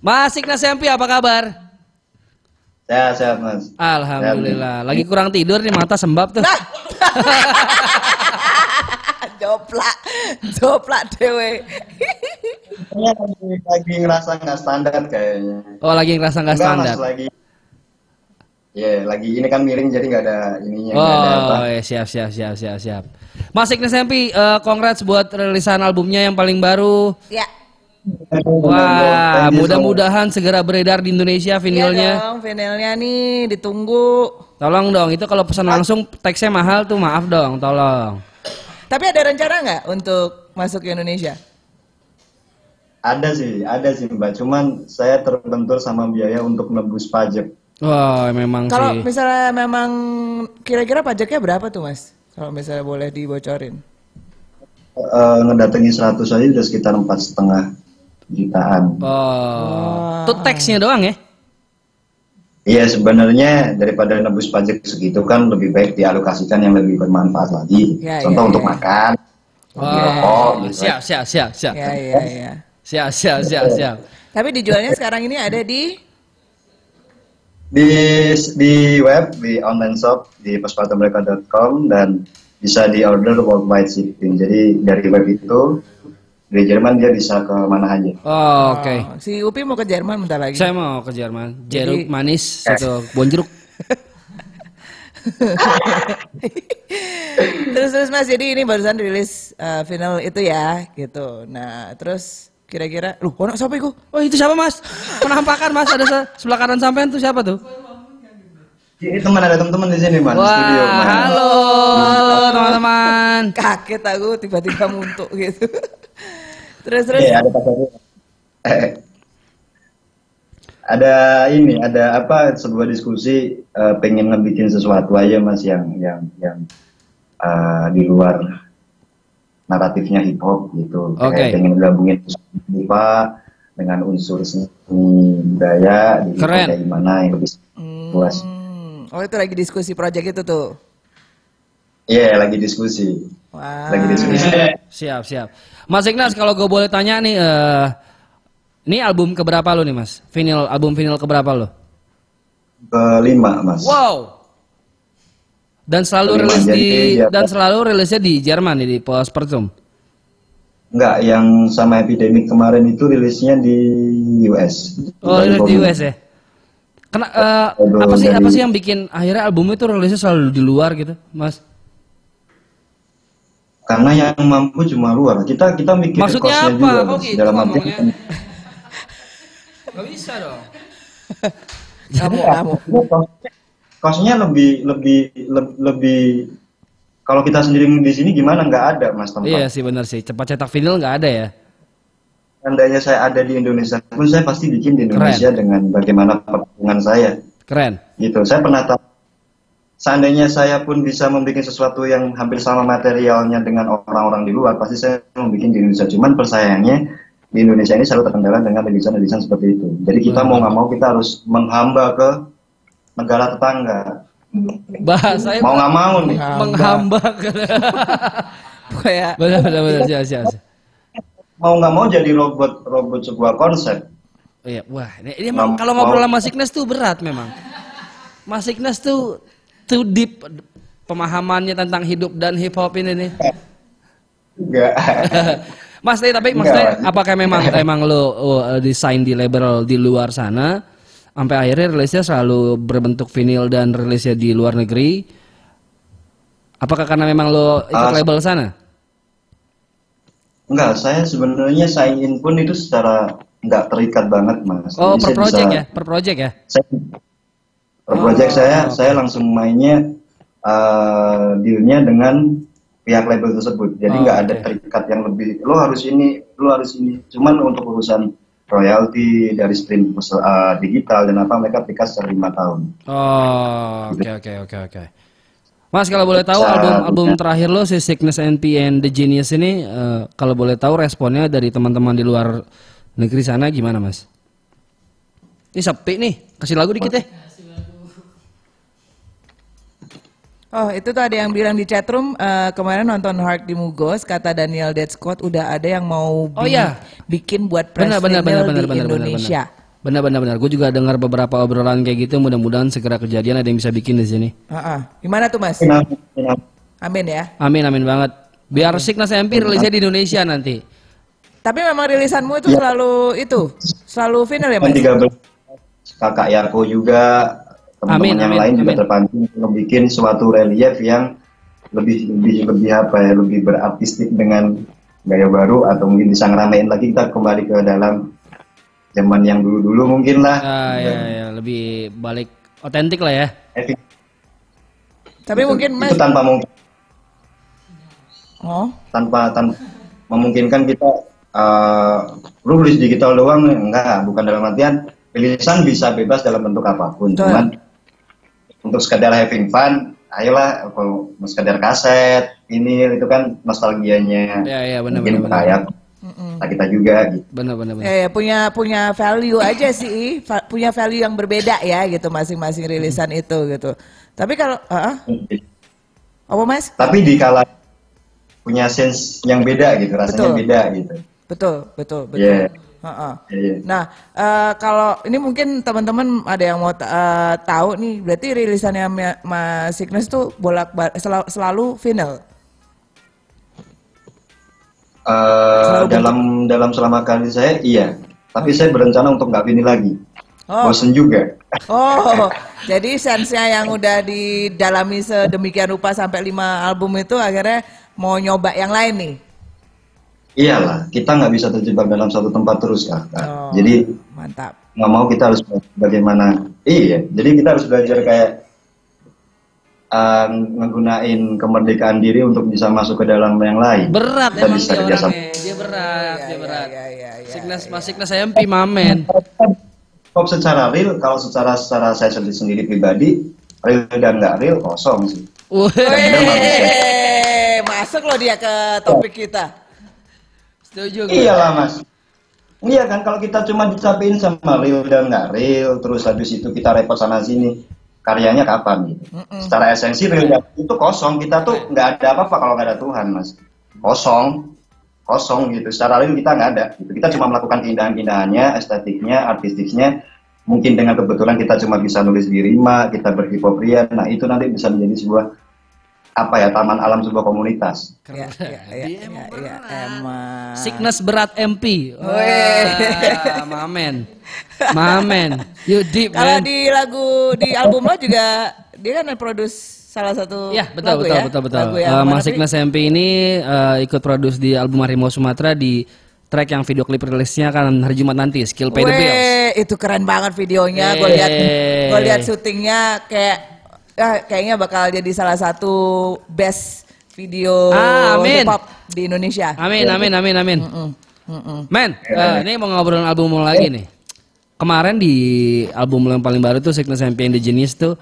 Mas Ignas Sempi apa kabar? Sehat, sehat mas. Alhamdulillah. Lagi kurang tidur nih mata sembab tuh. Nah. joplak, joplak dewe. Kayaknya lagi, lagi ngerasa nggak standar kayaknya. Oh lagi ngerasa nggak Enggak, standar. Mas, lagi. Ya, lagi ini kan miring jadi nggak ada ininya. nggak ada apa. Oh ya, siap siap siap siap siap. Mas Ignas Sempi, eh, congrats buat rilisan albumnya yang paling baru. Ya. Wah, mudah-mudahan segera beredar di Indonesia Iya vinilnya. dong, vinilnya nih ditunggu. Tolong dong, itu kalau pesan langsung teksnya mahal tuh maaf dong, tolong. Tapi ada rencana nggak untuk masuk ke Indonesia? Ada sih, ada sih mbak. Cuman saya terbentur sama biaya untuk nebus pajak. Wah, memang Kalau sih. misalnya memang kira-kira pajaknya berapa tuh mas? Kalau misalnya boleh dibocorin. Eh, ngedatangi 100 aja udah sekitar empat setengah jutaan. Oh, itu teksnya doang ya? Iya sebenarnya daripada nebus pajak segitu kan lebih baik dialokasikan yang lebih bermanfaat lagi. Ya, Contoh ya, untuk ya. makan, Oh, rokok, gitu. siap, siap, siap, siap. Ya iya iya. Siap, siap, siap, siap. Tapi dijualnya sekarang ini ada di di di web di online shop di pespatammereka.com dan bisa di order worldwide shipping. Jadi dari web itu dari Jerman dia bisa ke mana aja. Oh, oke. Oh, si Upi mau ke Jerman bentar lagi. Saya mau ke Jerman. Jeruk Jadi- manis atau bonjeruk. terus terus Mas, jadi ini barusan rilis uh, final itu ya, gitu. Nah, terus kira-kira, lu kono siapa iku? Oh, itu siapa, Mas? Penampakan, Mas. Ada se- sebelah kanan sampean tuh siapa tuh? Ini teman ada teman-teman di sini di Wah, studio man. halo teman-teman. Kaget aku tiba-tiba muntuk gitu. Terus terus. Iya, ada Pak Sari. Eh, ada ini, ada apa sebuah diskusi eh, pengen ngebikin sesuatu aja mas yang yang yang eh, di luar naratifnya hip hop gitu. Oke. Kayak pengen gabungin apa dengan unsur seni budaya di kayak gimana yang lebih luas. Hmm, oh itu lagi diskusi project itu tuh. Iya, lagi diskusi. Wah. Lagi diskusi. Siap, siap. Mas Ignas, kalau gue boleh tanya nih, eh ini album keberapa lo nih, Mas? Vinyl, album vinyl keberapa lo? Kelima mas. Wow. Dan selalu Kelima, rilis di dia- dan selalu rilisnya di Jerman nih, di Postpartum. Enggak, yang sama epidemic kemarin itu rilisnya di US. Oh, rilis di. US ya. Kena eh, Album apa sih dari- apa sih yang bikin akhirnya album itu rilisnya selalu di luar gitu, Mas? Karena yang mampu cuma luar. Kita kita mikir Maksudnya apa? juga, Oh gitu Dalam arti ngomongnya. Gak bisa dong. Kamu kamu. costnya lebih lebih lebih, lebih kalau kita sendiri di sini gimana nggak ada mas tempat. Iya sih benar sih. Cepat cetak vinyl nggak ada ya. Seandainya saya ada di Indonesia pun saya pasti bikin di Indonesia dengan bagaimana perhitungan saya. Keren. Gitu. Saya pernah tahu. Seandainya saya pun bisa membuat sesuatu yang hampir sama materialnya dengan orang-orang di luar, pasti saya membuat di Indonesia. Cuman persayangannya di Indonesia ini selalu terkendala dengan rilisan-rilisan seperti itu. Jadi kita mau nggak mau kita harus menghamba ke negara tetangga. Bahasanya Mau nggak mau nih. menghamba. Kayak benar benar benar siap, siap. Mau nggak mau jadi robot robot sebuah konsep. Iya, wah, ini, ini emang kalau ngobrol mau- sama Mas Ignas tuh berat memang. Mas Ignas tuh too deep pemahamannya tentang hidup dan hip hop ini nih. Enggak. Mas, tapi, tapi Enggak, maksudnya Mas. apakah memang emang lo oh, desain di label di luar sana sampai akhirnya rilisnya selalu berbentuk vinyl dan rilisnya di luar negeri? Apakah karena memang lo ikut Ah, label sana? Enggak, saya sebenarnya sign in pun itu secara nggak terikat banget mas. Oh, Jadi per project bisa- ya, per project ya. Saya, per project Oh, saya saya langsung mainnya eh dealnya dengan pihak label tersebut. Jadi Oh, nggak ada oke. terikat yang lebih. Lo harus ini, lo harus ini. Cuman untuk urusan royalti dari stream eh, digital dan apa mereka terikat secara lima tahun. Oh, oke oke oke oke. Mas kalau boleh tahu album album terakhir lo si Sickness and the Genius ini eh, kalau boleh tahu responnya dari teman-teman di luar negeri sana gimana Mas? Ini sepi nih, kasih lagu dikit deh. Oh itu tuh ada yang bilang di chatroom eh, kemarin nonton Heart di Mugos kata Daniel Dead Scott udah ada yang mau Oh, bi- iya. bikin buat press Benar, benar, benar, benar, di benar, benar, Indonesia. Benar benar benar. Gue juga dengar beberapa obrolan kayak gitu. Mudah-mudahan segera kejadian ada yang bisa bikin di sini. Heeh. Gimana tuh mas? Amin ya. Amin amin banget. Biar Sickness MP rilisnya di Indonesia nanti. Tapi memang rilisanmu itu selalu itu, selalu final ya mas? Kan 13 kakak Yarko juga teman-teman Amin, yang amin, lain juga amin. terpancing untuk bikin suatu relief yang lebih lebih lebih apa ya lebih berartistik dengan gaya baru atau mungkin bisa ngeramein lagi. Kita kembali ke dalam zaman yang dulu-dulu mungkin lah. Ah, ya, ya, lebih balik otentik lah ya. Eh, Tapi mungkin mas, itu tanpa mungkin. Oh, tanpa tanpa memungkinkan kita eh lu rilis digital doang enggak bukan dalam artian rilisan bisa bebas dalam bentuk apa pun. Betul. cuman untuk sekedar having fun ayolah kalau mau sekedar kaset ini itu kan nostalgianya Ya ya benar mungkin benar benar. kayak kita kita juga gitu Benar benar benar. ya, ya, punya punya value aja sih, va- punya value yang berbeda ya gitu masing-masing rilisan itu gitu. Tapi kalau, ah, ah, apa mas? tapi di kala punya sense yang beda gitu rasanya Betul. beda gitu Betul, betul, betul. Iya. Iya. Nah, eh, kalau ini mungkin teman-teman ada yang mau eh, tahu nih, berarti rilisannya Ma- Mas Signes tuh bolak selalu, selalu vinyl. Eh, Selalu dalam dalam selama karir saya iya tapi saya berencana untuk nggak ini lagi Oh. bosen juga Oh, jadi sense-nya yang udah didalami sedemikian rupa sampai lima album itu akhirnya mau nyoba yang lain nih. Iyalah, kita nggak bisa terjebak dalam satu tempat terus kak. Oh. Jadi Mantap. nggak mau kita harus bagaimana. Iya, jadi kita harus belajar kayak uh, ngegunain kemerdekaan diri untuk bisa masuk ke dalam yang lain. Berat Kita emang bisa dia orangnya. Dia berat, dia berat. Ya, ya, ya, Sickness Mas Sickness MP mamen. Kok secara real, kalau secara secara saya sendiri, sendiri pribadi, real dan nggak real kosong sih. Wih, masuk loh dia ke topik kita. Setuju gue. Iyalah mas. Iya kan kalau kita cuma dicapain sama real dan nggak real, terus habis itu kita repot sana sini, karyanya kapan gitu? Secara esensi real itu kosong. Kita tuh nggak ada apa-apa kalau nggak ada Tuhan mas. Kosong, kosong gitu. Secara real kita nggak ada. Gitu. Kita cuma melakukan keindahan-keindahannya, estetiknya, artistiknya. Mungkin dengan kebetulan kita cuma bisa nulis di rima, kita berhipoprian. Nah itu nanti bisa menjadi sebuah apa ya taman alam sebuah komunitas. Ya, ya, ya, ya, ya, emang. Sickness berat MP. Wah, mamen. Mamen. You deep, Kalau di lagu di album lo juga dia kan produce salah satu Ya betul lagu betul ya? betul betul. Eh, mana, Mas? Sickness MP ini eh, ikut produce di album Harimau Sumatera di track yang video klip rilisnya kan hari Jumat nanti Skill Pay the Bills. Itu keren banget videonya. Gue lihat gue lihat syutingnya kayak ah, kayaknya bakal jadi salah satu best video Ah, amin. hip hop di Indonesia. Amin amin amin amin. Mm, mm, mm. Men, eh, ini mau ngobrolin album lo lagi nih. Kemarin di album lo yang paling baru tuh Sickness MP and the Genius tuh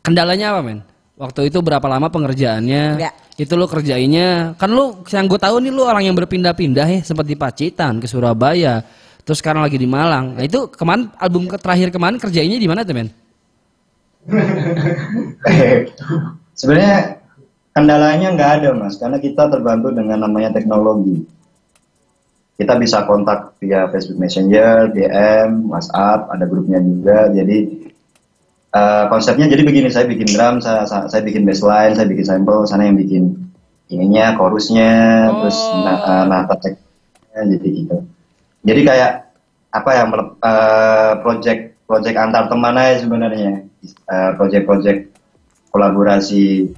kendalanya apa men? Waktu itu berapa lama pengerjaannya? Ya. Itu lo kerjainnya, kan lo yang gue tahu nih lo orang yang berpindah-pindah ya, seperti Pacitan ke Surabaya, terus sekarang lagi di Malang. Nah itu kemarin album terakhir kemarin kerjainnya di mana tuh men? Sebenarnya kendalanya nggak ada mas, karena kita terbantu dengan namanya teknologi. Kita bisa kontak via Facebook Messenger, DM, WhatsApp, ada grupnya juga. Jadi eh, konsepnya jadi begini, saya bikin drum, saya, saya, saya bikin bassline, saya bikin sample, sana yang bikin ininya, chorusnya, terus na eh, nata tekniknya, jadi gitu. Jadi kayak apa ya, eh, project project antar teman aja sebenarnya, Eh, project-project kolaborasi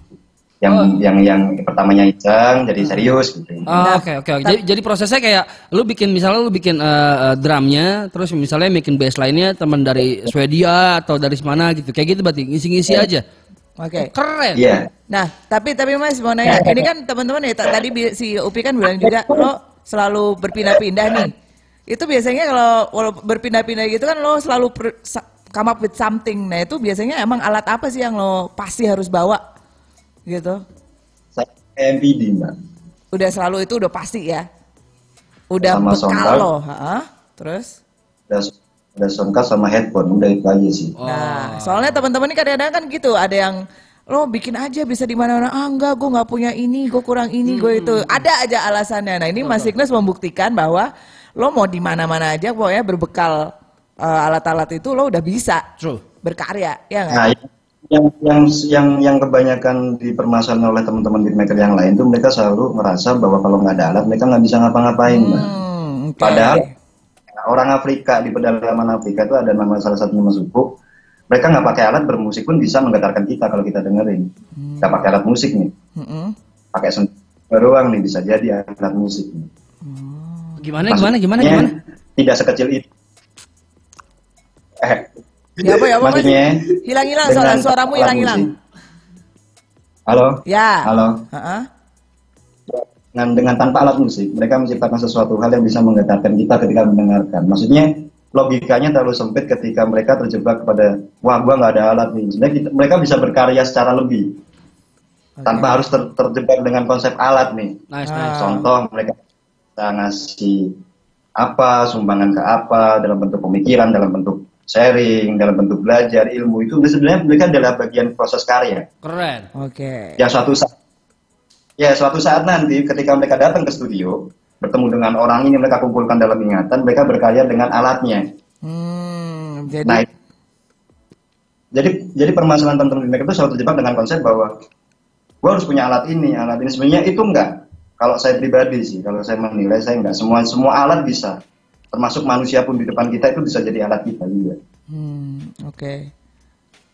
yang yang yang pertamanya iseng jadi serius gitu. Oh, Oke oke oke. Jadi, jadi prosesnya kayak lu bikin misalnya lu bikin eh, eh, drumnya, terus misalnya bikin bass line-nya teman dari Swedia atau dari mana gitu. Kayak gitu berarti ngisi-ngisi aja. Oke. Keren. Iya. Nah, tapi tapi Mas mau nanya, ini kan teman-teman ya ta- tadi si Upi kan bilang juga lo selalu berpindah-pindah nih. Itu biasanya kalau walau berpindah-pindah gitu kan lo selalu per- come up with something. Nah, itu biasanya emang alat apa sih yang lo pasti harus bawa? Gitu. Saya MPD mbak. Udah selalu itu udah pasti ya. Udah Sama bekal lo, ha? Terus? Ada ada soundcard sama headphone udah itu aja sih. Oh. Nah, soalnya teman-teman ini kadang-kadang kan gitu, ada yang lo bikin aja bisa di mana-mana. Ah enggak, gue nggak punya ini, gue kurang ini, gue itu. Ada aja alasannya. Nah ini Mas Ignas membuktikan bahwa lo mau di mana-mana aja, pokoknya berbekal eh, alat-alat itu lo udah bisa True. berkarya, ya nggak? Nah, yang yang yang yang kebanyakan dipermasalahan oleh teman-teman beatmaker yang lain tuh mereka selalu merasa bahwa kalau nggak ada alat mereka nggak bisa ngapa-ngapain. Hmm, oke. Padahal orang Afrika di pedalaman Afrika itu ada nama salah satu nama suku. Mereka nggak pakai alat bermusik pun bisa menggetarkan kita kalau kita dengerin. Nggak pakai alat musik nih, Mm-mm. pakai sen- doang nih bisa jadi alat musik. Nih. Gimana gimana gimana gimana? Tidak sekecil itu. Eh, Ya apa ya apa maksudnya Hilang-hilang suara suaramu hilang-hilang. Halo, Ya. halo. Heeh. dengan dengan tanpa alat musik mereka menciptakan sesuatu hal yang bisa menggetarkan kita ketika mendengarkan maksudnya logikanya terlalu sempit ketika mereka terjebak kepada wah gua nggak ada alat nih sebenarnya kita- mereka bisa berkarya secara lebih tanpa harus ter- terjebak dengan konsep alat nih Nice nice. contoh mereka bisa ngasih apa sumbangan ke apa dalam bentuk pemikiran dalam bentuk sharing dalam bentuk belajar ilmu itu. Sebenarnya mereka adalah bagian proses karya. Keren. Oke. yang suatu saat ya suatu saat nanti ketika mereka datang ke studio bertemu dengan orang ini mereka kumpulkan dalam ingatan mereka berkarya dengan alatnya. Hmm, jadi nah jadi jadi permasalahan teman-teman mereka itu selalu terjebak dengan konsep bahwa gua harus punya alat ini alat ini. Sebenarnya itu enggak kalau saya pribadi sih kalau saya menilai saya enggak semua semua alat bisa termasuk manusia pun di depan kita itu bisa jadi alat kita juga hmm, oke.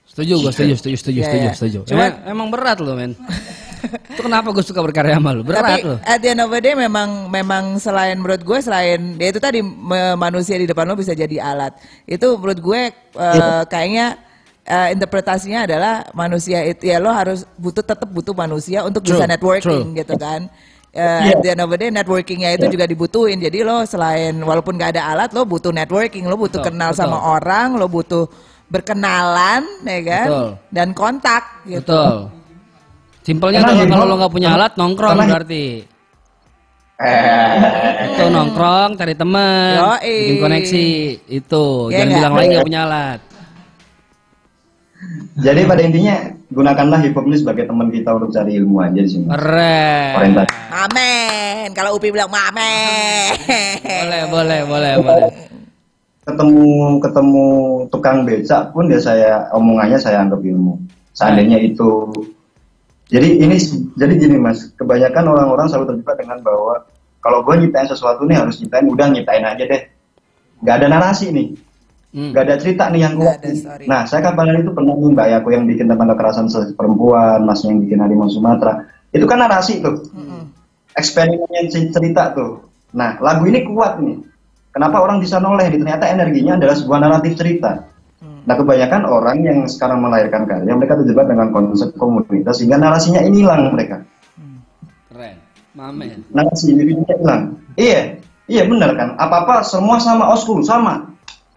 Setuju gue, setuju, setuju, setuju, Iya, setuju, iya. setuju. Cuma- Emang, emang berat loh, men. Itu kenapa gue suka berkarya sama lu? Berat Tapi loh. at the end of the day memang memang selain menurut gue selain dia itu tadi me- manusia di depan lo bisa jadi alat. Itu menurut gue eh, kayaknya eh, interpretasinya adalah manusia itu ya lo harus butuh tetap butuh manusia untuk True, bisa networking true. gitu kan. Eh, At the end of the day networkingnya itu juga dibutuhin. Jadi lo selain walaupun gak ada alat lo butuh networking, lo butuh Betul, kenal betul. sama orang, lo butuh berkenalan, ya kan? Betul. Dan kontak gitu. Betul. Simpelnya tuh hip-hop- kalau lo nggak punya alat nongkrong karena- berarti. eh Itu nongkrong, cari teman, Yoi. bikin koneksi. Itu. Iya Jangan nggak? bilang lagi nggak punya alat. Jadi pada intinya gunakanlah hip hop ini sebagai teman kita untuk cari ilmu aja di sini Keren. Amin. Kalau Upi bilang amin. Boleh, boleh, boleh, boleh. ketemu ketemu tukang becak pun ya saya omongannya saya anggap ilmu seandainya itu jadi ini jadi gini mas kebanyakan orang-orang selalu terjebak dengan bahwa kalau gue nyiptain sesuatu nih harus nyiptain udah nyiptain aja deh nggak ada narasi nih. Nggak ada cerita nih yang kuat nah saya kapan itu pernah nih mbak aku yang bikin tentang kekerasan perempuan masnya yang bikin harimau Sumatera itu kan narasi tuh Mm-mm. eksperimennya cerita tuh. Nah, lagu ini kuat nih. Kenapa orang bisa noleh? Ternyata energinya adalah sebuah naratif cerita. Hmm. Nah, kebanyakan orang yang sekarang melahirkan karya, mereka terjebak dengan konsep komunitas sehingga narasinya ini hilang mereka. Keren. Mamen. Narasi dirinya hilang. Iya, iya benar kan. Apa-apa semua sama old sama.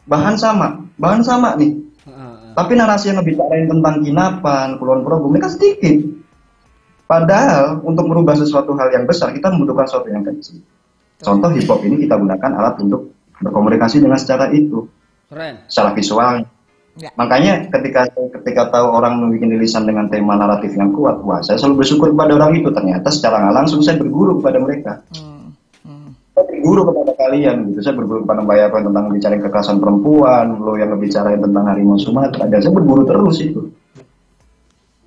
Bahan sama, bahan sama nih. Heeh. Tapi narasi yang ngebicarain tentang kinapan, kulon progo, mereka sedikit. Padahal untuk merubah sesuatu hal yang besar, kita membutuhkan sesuatu yang kecil. Contoh hip hop ini kita gunakan alat untuk berkomunikasi dengan secara itu, Keren. secara visual. Ya. Makanya ketika ketika tahu orang membuat rilisan dengan tema naratif yang kuat, wah saya selalu bersyukur kepada orang itu. Ternyata secara nggak langsung saya berguru kepada mereka. Hmm. Saya berguru kepada kalian gitu. Saya berguru kepada Mbak tentang bicarain kekerasan perempuan, lo yang ngebicarain tentang harimau Sumatera, dan saya berguru terus itu.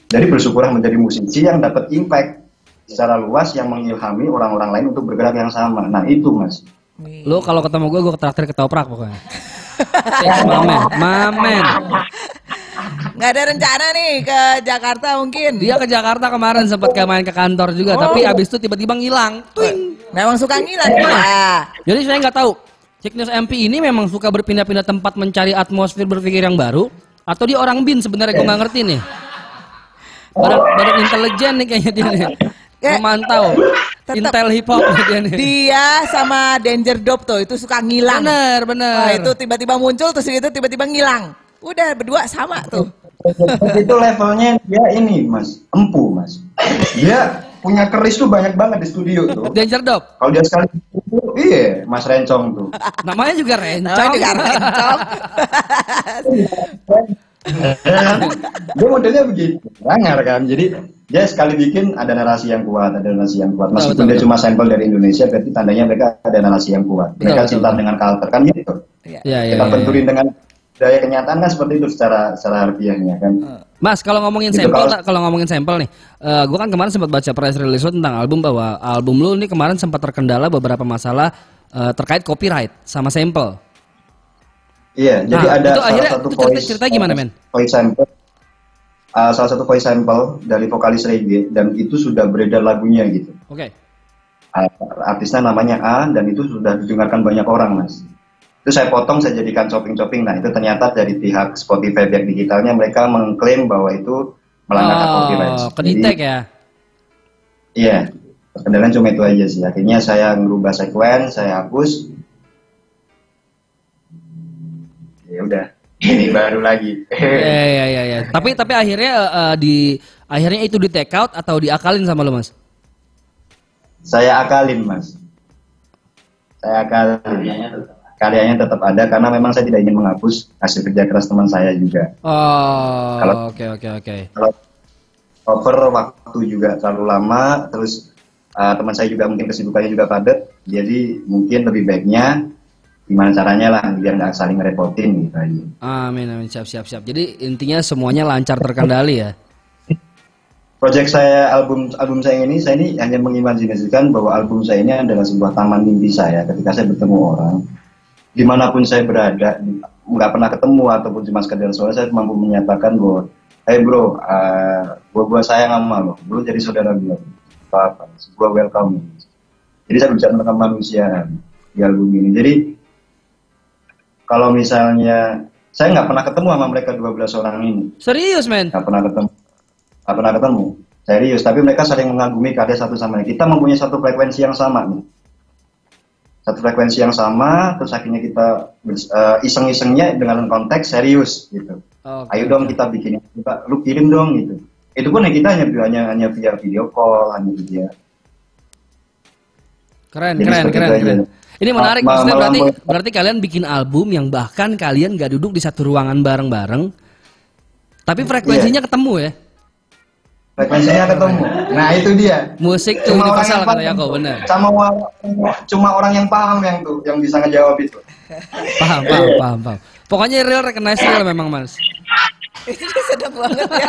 Jadi bersyukurlah menjadi musisi yang dapat impact secara luas yang mengilhami orang-orang lain untuk bergerak yang sama. Nah itu mas. Lu kalau ketemu gue, gue traktir ketoprak pokoknya. Mamen, mamen. Nggak ada rencana nih ke Jakarta mungkin. Dia ke Jakarta kemarin sempat ke main ke kantor juga, tapi abis itu tiba-tiba ngilang. Twing. Memang suka ngilang ya. Jadi saya nggak tahu. Cygnus MP ini memang suka berpindah-pindah tempat mencari atmosfer berpikir yang baru, atau dia orang bin sebenarnya gue nggak ngerti nih. Badan, badan intelijen nih kayaknya dia nih. Memantau Tetep. intel hip hop dia nih. Dia sama Danger Dop tuh itu suka ngilang. Bener, bener. Wah, itu tiba-tiba muncul terus itu tiba-tiba ngilang. Udah berdua sama tuh. Itu levelnya dia ini mas, empu mas. Dia punya keris tuh banyak banget di studio tuh. Danger Dop. Kalau dia sekali iya mas Rencong tuh. Namanya juga Namanya rencong. juga rencong. dia modelnya begitu, langar kan. Jadi dia sekali bikin ada narasi yang kuat, ada narasi yang kuat. Meskipun betul, dia betul. cuma sampel dari Indonesia, berarti tandanya mereka ada narasi yang kuat. Betul, Mereka betul, cinta betul. dengan culture kan gitu. Iya. Ya, ya, kita ya, benturin dengan daya kenyataan kan seperti itu secara secara harfiahnya kan. Mas, kalau ngomongin Gitu, sampel, kalau- kalau ngomongin sampel nih, eh gue kan kemarin sempat baca press release lo tentang album bahwa album lu ini kemarin sempat terkendala beberapa masalah eh, terkait copyright sama sampel. Iya, jadi Nah, ada itu salah akhirnya- satu itu cerita- voice ceritanya gimana, men? Voice sample. uh, salah satu voice sample dari vokalis reggae dan itu sudah beredar lagunya gitu. Oke. Uh, artisnya namanya A dan itu sudah didengarkan banyak orang, Mas. Itu saya potong, saya jadikan chopping-chopping. Nah, itu ternyata dari pihak Spotify pihak digitalnya mereka mengklaim bahwa itu melanggar hak copyright. Oh, Jadi, kedetek ya. Iya, kendalanya cuma itu aja sih. Akhirnya saya ngerubah sequence, saya hapus. Ya udah, ini baru lagi. Iya iya iya iya. Tapi tapi akhirnya eh, di akhirnya itu di take out atau diakalin sama lo, Mas? saya akalin, Mas. Saya akalin. Karyanya tetap ada karena memang saya tidak ingin menghapus hasil kerja keras teman saya juga. Oh, Kalau- oke oke oke. Kalau cover waktu juga terlalu lama, terus uh, teman saya juga mungkin kesibukannya juga padat, jadi mungkin lebih baiknya gimana caranya lah biar nggak saling ngerepotin gitu aja. Amin amin siap siap siap. Jadi intinya semuanya lancar terkendali ya. Project saya album album saya ini saya ini hanya mengimajinasikan bahwa album saya ini adalah sebuah taman mimpi saya ketika saya bertemu orang di mana pun saya berada nggak pernah ketemu ataupun cuma sekedar soal saya mampu menyatakan bahwa hey bro uh, gua gua sayang sama lo bro jadi saudara gua. Apa apa sebuah welcome. Jadi saya bicara tentang manusia di album ini. Jadi kalau misalnya saya nggak pernah ketemu sama mereka 12 orang ini. Serius men? nggak pernah ketemu. Nggak pernah ketemu. Serius tapi mereka saling mengagumi karya satu sama lain. Kita mempunyai satu frekuensi yang sama nih satu frekuensi yang sama terus akhirnya kita eh, iseng-isengnya dengan konteks serius gitu Oke, ayo dong kita bikin kita lu kirim dong gitu itu pun yang kita hanya hanya hanya via video call hanya via Keren Jadi keren keren aja. keren. Ini menarik ma- maksudnya berarti berarti kalian bikin album yang bahkan kalian gak duduk di satu ruangan bareng-bareng. Tapi frekuensinya ketemu ya. Frekuensinya ketemu nah itu dia Musik tuh Cuma orang universal yang kata paham. Yako bener. sama orang cuma orang yang paham yang tuh yang bisa ngejawab itu Paham paham paham paham. Pokoknya real recognize real memang mas. Itu sedap banget ya.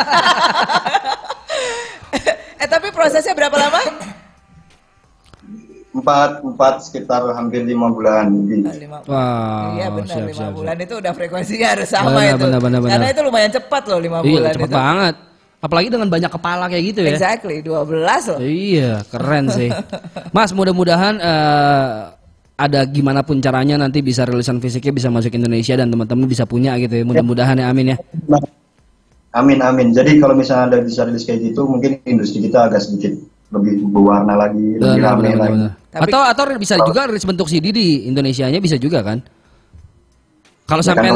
eh tapi prosesnya berapa lama? empat empat sekitar hampir lima bulan Lima Wah, Iya benar siap, lima siap, bulan itu udah frekuensinya harus sama Benar, itu. benar, benar, Karena benar. itu lumayan cepat loh lima Iya bulan cepet itu. banget. Apalagi dengan banyak kepala kayak gitu ya. Exactly 12 loh. Iya, keren sih. Mas, mudah-mudahan eh, ada gimana pun caranya nanti bisa rilisan fisiknya bisa masuk Indonesia dan teman-teman bisa punya gitu ya. Mudah-mudahan ya amin ya. Amin amin. Jadi kalau misalnya ada bisa rilis kayak gitu, mungkin industri kita agak sedikit lebih berwarna lagi, lebih Benar, benar, benar, lagi. benar. Tapi- Atau atau bisa juga rilis bentuk CD di Indonesianya bisa juga kan? Kalau sampai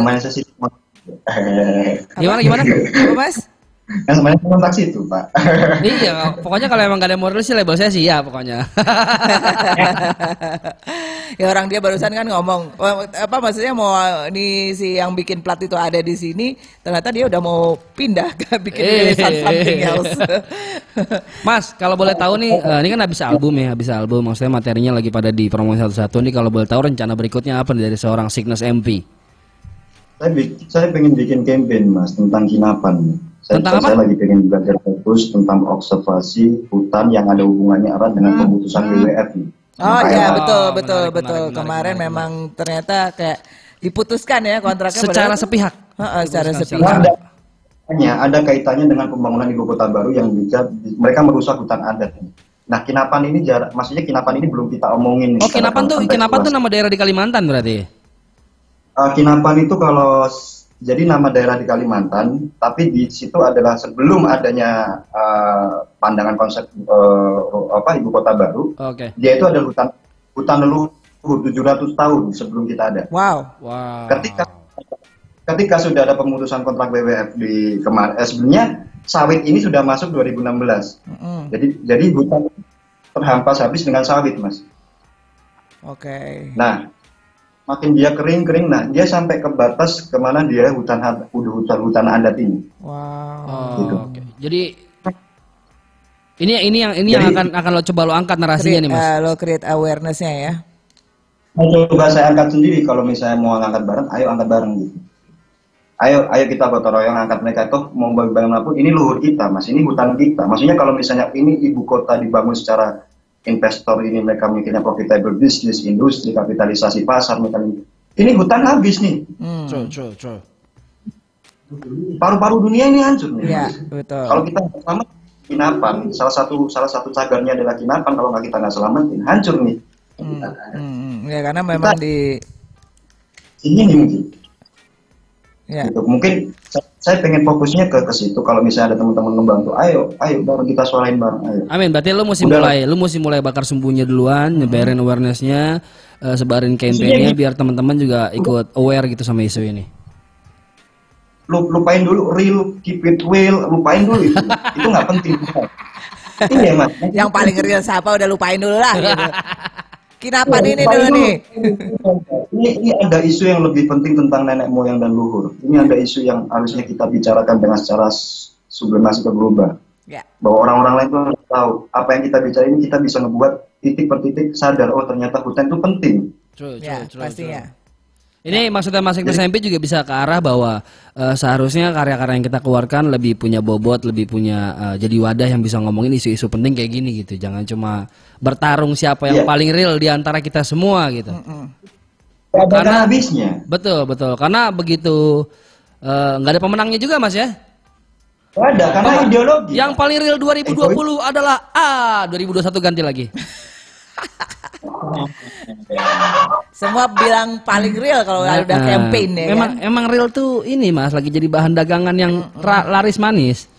gimana gimana? Apa Mas? Kan semuanya kontak situ pak. iya, pokoknya kalau emang gak ada yang rilis sih label saya sih ya pokoknya. ya orang dia barusan kan ngomong "Wah, apa maksudnya mau ini si yang bikin plat itu ada di sini ternyata dia udah mau pindah ke bikin Eh. rilisan something else. Mas, kalau boleh tahu nih, eh, ini kan habis album ya, habis album. Maksudnya materinya lagi pada di promo satu-satu nih. Kalau boleh tahu rencana berikutnya apa nih dari seorang Cygnus MP? saya, saya pengen bikin campaign mas tentang kinapan. Saya, Tentang apa? saya lagi pengen belajar fokus tentang observasi hutan yang ada hubungannya erat dengan pemutusan WWF nih. Hmm. oh Kayak iya Oh, betul menarik, betul menarik, betul menarik, kemarin menarik, memang ternyata kayak diputuskan ya kontraknya Secara padahal- sepihak. Heeh, secara sepihak. ada hanya ada kaitannya dengan pembangunan ibu kota baru yang bisa mereka merusak hutan adat. Nah, Kinapan ini jarak, maksudnya Kinapan ini belum kita omongin. nih Oh, Kinapan tuh, Kinapan tuh nama daerah di Kalimantan berarti. Eh, Kinapan itu kalau jadi nama daerah di Kalimantan, tapi di situ adalah sebelum adanya eh, pandangan konsep eh, apa ibu kota baru, Oke. dia itu adalah hutan hutan leluhur 700 tahun sebelum kita ada. Wow. Wow. Ketika ketika sudah ada pemutusan kontrak WWF di kemarin, eh, sebenarnya sawit ini sudah masuk 2016. Mm-mm. Jadi jadi hutan terhampas habis dengan sawit, Mas. Oke. Nah, makin dia kering-kering, nah dia sampai ke batas ke mana dia hutan had- hutan hutan adat ini. Wow. Oh, Gitu. oke. Jadi ini ini yang ini yang Jadi- akan akan lo coba lo angkat narasinya nih, Mas. Create- eh, lo create awareness-nya ya. mau coba saya angkat sendiri kalau misalnya mau angkat bareng ayo angkat bareng gitu ayo ayo kita gotong royong angkat mereka toh mau bagaimanapun ini luhur kita mas ini hutan kita maksudnya kalau misalnya ini ibu kota dibangun secara investor ini mereka mikirnya profitable bisnis industri kapitalisasi pasar mereka ini hutan habis nih. Hmm. True, true, true. paru-paru dunia ini hancur nih. Ya, betul. kalau kita nggak selamat kinapan. Salah satu salah satu cagarnya adalah kinapan. Kalau nggak kita nggak selamatin hancur nih. Hmm, hmm, ya karena memang di ini. Nih mungkin ya. Gitu. mungkin saya, pengen fokusnya ke ke situ kalau misalnya ada teman-teman ngebantu ayo ayo bareng kita suarain bareng ayo Amin. Berarti lu mesti Udah. mulai, lu mesti mulai bakar sumbunya duluan, nyebarin awarenessnya, eh, sebarin campaignnya biar teman-teman juga ikut aware gitu sama isu ini. Lu, lupain dulu real keep it real lupain dulu itu itu nggak penting iya mas yang paling real siapa udah lupain dulu lah gitu. Kenapa Iya, ini dulu nih? ini ini ada isu yang lebih penting tentang nenek moyang dan luhur. Ini ada isu yang harusnya kita bicarakan dengan secara sublimasi ke global Ya, bahwa orang-orang lain tuh harus tahu apa yang kita bicara ini kita bisa ngebuat titik per titik sadar oh ternyata hutan itu penting. True, ya pastinya. Ini maksudnya Mas Iqbal SMP juga bisa ke arah bahwa eh, seharusnya karya-karya yang kita keluarkan lebih punya bobot, lebih punya eh, jadi wadah yang bisa ngomongin isu-isu penting kayak gini gitu. Jangan cuma bertarung siapa yang Iya. paling real di antara kita semua gitu. Gak ada Karena- habisnya Betul, betul. Karena begitu eh, nggak ada pemenangnya juga Mas ya. Ada karena ideologi Yang paling real 2020 adalah A, 2021 ganti lagi. Semua bilang paling real kalau udah Nah, campaign ya Emang kan? emang real tuh ini Mas lagi jadi bahan dagangan yang ra- laris manis.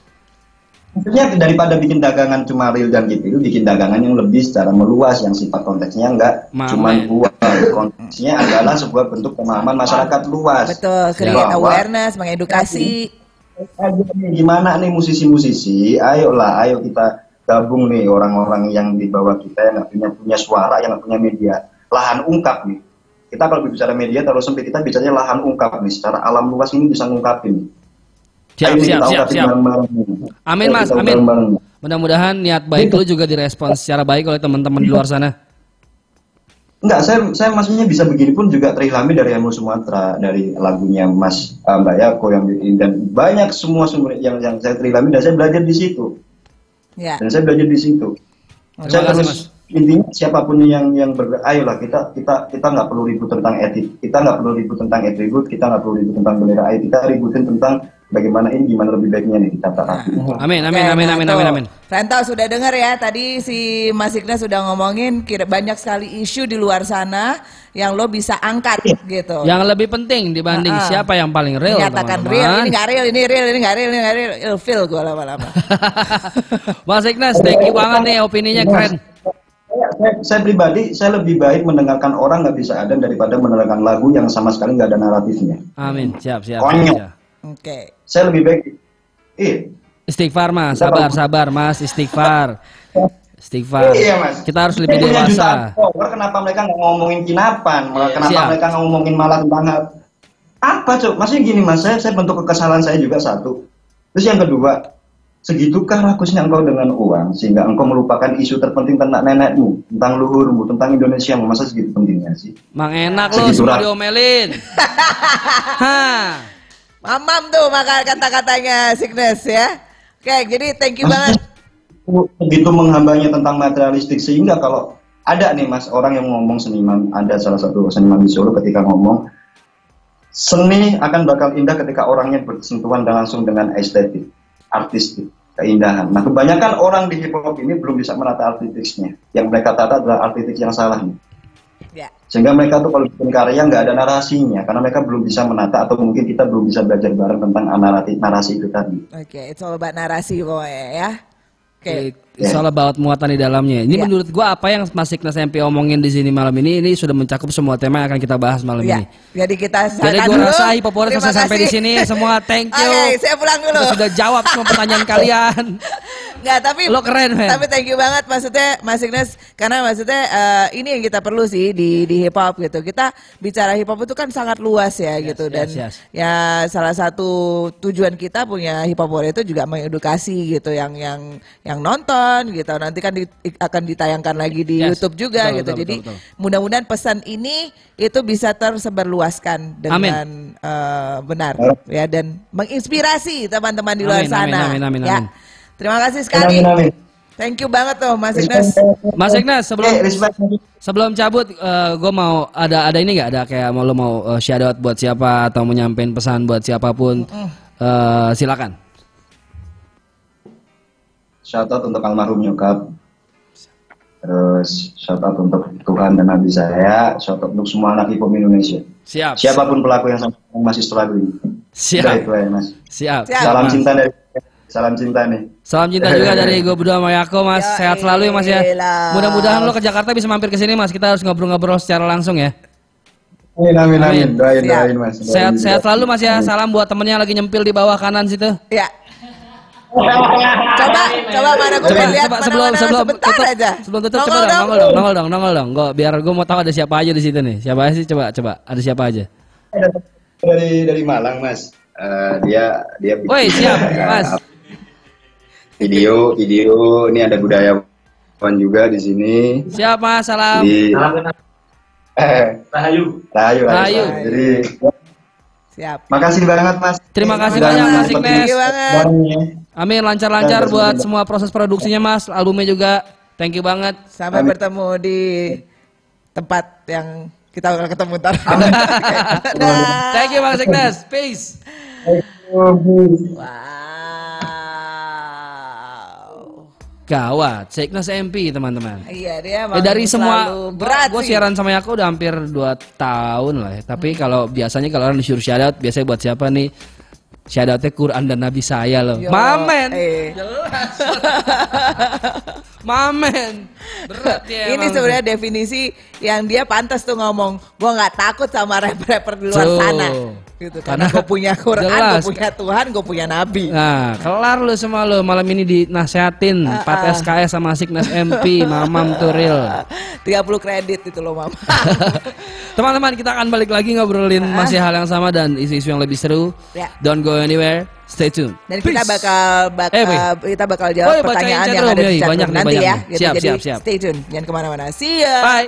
Maksudnya daripada bikin dagangan cuma real dan gitu itu bikin dagangan yang lebih secara meluas yang sifat konteksnya enggak Mame. cuma uang konteksnya adalah sebuah bentuk pemahaman masyarakat luas Betul, create Bahwa- awareness, mengedukasi. Gimana nih musisi-musisi ayolah ayo kita gabung nih orang-orang yang di bawah kita yang nggak punya punya suara yang nggak punya media lahan ungkap nih kita kalau bicara media terlalu sempit kita bicaranya lahan ungkap nih secara alam luas ini bisa ngungkapin Siap, Ayo siap, siap, siap. Amin, Mas, amin. Mudah-mudahan niat baik lu juga direspons secara baik oleh teman-teman di luar sana. Enggak, saya saya maksudnya bisa begini pun juga terilhami dari Emu Sumatera, dari lagunya Mas uh, Mbak Yako yang dan banyak semua sumber yang yang saya terilhami dan saya belajar di situ. Ya, Dan saya belajar di situ. Terima saya terus Mas. intinya siapa pun yang yang ber ayolah kita kita kita nggak perlu ribut tentang etik, kita nggak perlu ribut tentang atribut, kita nggak perlu ribut tentang bendera, ayo kita ributin tentang bagaimana ini gimana lebih baiknya nih kita terapi. Amin, amin, amin, nah amin, tuh. amin, amin. Rantau sudah dengar ya tadi si Mas Igna sudah ngomongin kira banyak sekali isu di luar sana yang lo bisa angkat gitu. Yang lebih penting dibanding Ah, ah. siapa yang paling real, teman-teman. real, ini nggak real, ini real, ini nggak real, ini nggak real, ilfil gue lama-lama. Mas Ignas, thank you banget nih opininya keren. Saya, saya- saya pribadi saya lebih baik mendengarkan orang nggak bisa ada daripada mendengarkan lagu yang sama sekali nggak ada naratifnya. Amin, siap, siap. Konyol. Oke. Saya lebih baik, iya, Istighfar Mas, sabar, sabar Mas, istighfar. Istighfar. Iya mas. Kita harus lebih jutaan dewasa. kenapa mereka nggak ngomongin kinapan? Malah kenapa Siap. mereka nggak ngomongin malah tentang hal apa cok? Maksudnya gini mas, saya, saya bentuk kekesalan saya juga satu. Terus yang kedua, segitukah rakusnya engkau dengan uang sehingga engkau melupakan isu terpenting tentang nenekmu, tentang luhurmu, tentang Indonesia, masa segitu pentingnya sih? Mang enak lo Segitu semua diomelin. Hah. Mamam tuh maka kata-katanya Signes ya. Oke, jadi thank you banget. begitu menghambanya tentang materialistik sehingga kalau ada nih mas orang yang ngomong seniman ada salah satu seniman di Solo ketika ngomong seni akan bakal indah ketika orangnya bersentuhan dan langsung dengan estetik artistik keindahan nah kebanyakan orang di hip hop ini belum bisa menata artistiknya yang mereka tata adalah artistik yang salah nih Ya. sehingga mereka tuh kalau bikin karya nggak ada narasinya karena mereka belum bisa menata atau mungkin kita belum bisa belajar bareng tentang narasi narasi itu tadi Oke, it's all about narasi pokoknya ya. Oke. It's all about muatan di dalamnya. Ini Ya. menurut gua apa yang Mas Ignas MP omongin di sini malam ini ini sudah mencakup semua tema yang akan kita bahas malam Ya, ini. jadi kita Jadi gua dulu. rasa selesai sampai di sini semua thank you. Oke, saya pulang dulu. Kita sudah jawab semua pertanyaan kalian. Nggak, tapi Lo keren, men. Tapi thank you banget maksudnya Mas Ignas karena maksudnya eh, ini yang kita perlu sih di di hip hop gitu. Kita bicara hip hop itu kan sangat luas ya gitu dan yes, yes. ya salah satu tujuan kita punya hip hop itu juga mengedukasi gitu yang yang yang nonton gitu. Nanti kan di- akan ditayangkan lagi di Yes. YouTube juga Betul, gitu. betul, Jadi mudah-mudahan pesan ini itu bisa tersebarluaskan dengan eh, benar ya dan menginspirasi teman-teman di luar Amin, amin, sana. amin, amin, ya. amin. Terima kasih sekali. Amin, amin. Thank you banget tuh Mas Ignas. Mas Ignas sebelum Oke, respect. sebelum cabut gue mau ada ada ini nggak ada kayak mau lo mau uh, shout out buat siapa atau mau nyampein pesan buat siapa pun Eh, silakan. Shout out untuk almarhum nyokap. Terus shout out untuk Tuhan dan Nabi saya. Shout out untuk semua anak hip hop Indonesia. Siap. Siapa pun pelaku yang masih struggling. Siap. Udah itu aja mas. Siap. Siap. Salam Mas. cinta dari salam cinta nih. Salam cinta juga dari gue berdua sama Yako Mas. Ya Sehat selalu ya Mas ya. Mudah-mudahan lo ke Jakarta bisa mampir ke sini Mas. Kita harus ngobrol-ngobrol secara langsung ya. Amin amin Amin. amin. Doain doain mas. Doain Sehat juga. sehat selalu Mas ya. Salam buat temennya lagi nyempil di bawah kanan situ. Ya. Coba, coba mana gue pengen lihat Coba mana sebelum mana sebelum sebentar tutup, aja. sebelum tutup Nongol coba dong, nongol dong, nongol dong, nongol dong. Gue biar gue mau tahu ada siapa aja di situ nih. Siapa aja sih coba coba ada siapa aja. Dari dari Malang mas. Eh, dia dia. Woi, siap, Mas. Video video ini ada budayawan juga di sini. Siap Mas, salam. Di eh Rahayu. Rahayu. Rahayu. Jadi Siap. makasih banget mas. Terima kasih Sudah banyak, Mas Ignes. Amin lancar-lancar Ya, buat semua proses produksinya Mas, albumnya juga. Thank you banget. Sampai Amin. bertemu di tempat yang kita bakal ketemu ntar. Thank you Mas Ignes. Peace. Wow. Gawat, Signas MP teman-teman. Iya dia Ya, dari semua berat gue siaran sama Yako udah hampir 2 tahun lah ya. Tapi kalau biasanya kalau orang disuruh shoutout biasanya buat siapa nih? Shoutoutnya Quran dan Nabi saya loh. Yo, Mamen. eh. Jelas. Mamen. Berat ya. Ini sebenarnya definisi yang dia pantas tuh ngomong, gue nggak takut sama rapper-rapper di luar Tuh. sana. Gitu, karena, Karena gue punya Quran, gue jelas. punya Tuhan, gue punya Nabi. Nah, kelar lu semua lu malam ini dinasehatin Ah, 4 SKS sama Signas MP, Mamam Turil. 30 kredit itu loh mama. Teman-teman, kita akan balik lagi ngobrolin masih hal yang sama dan isu-isu yang lebih seru. Ya. Don't go anywhere. Stay tune. Dan kita Peace. bakal bakal Eh, Boy. kita bakal Oh, jawab iya, bacain pertanyaan yang ada di yoi. chat Banyak nanti banyak ya. Gitu. Siap, Jadi siap, siap. stay tune, jangan ke mana-mana. See ya. Bye.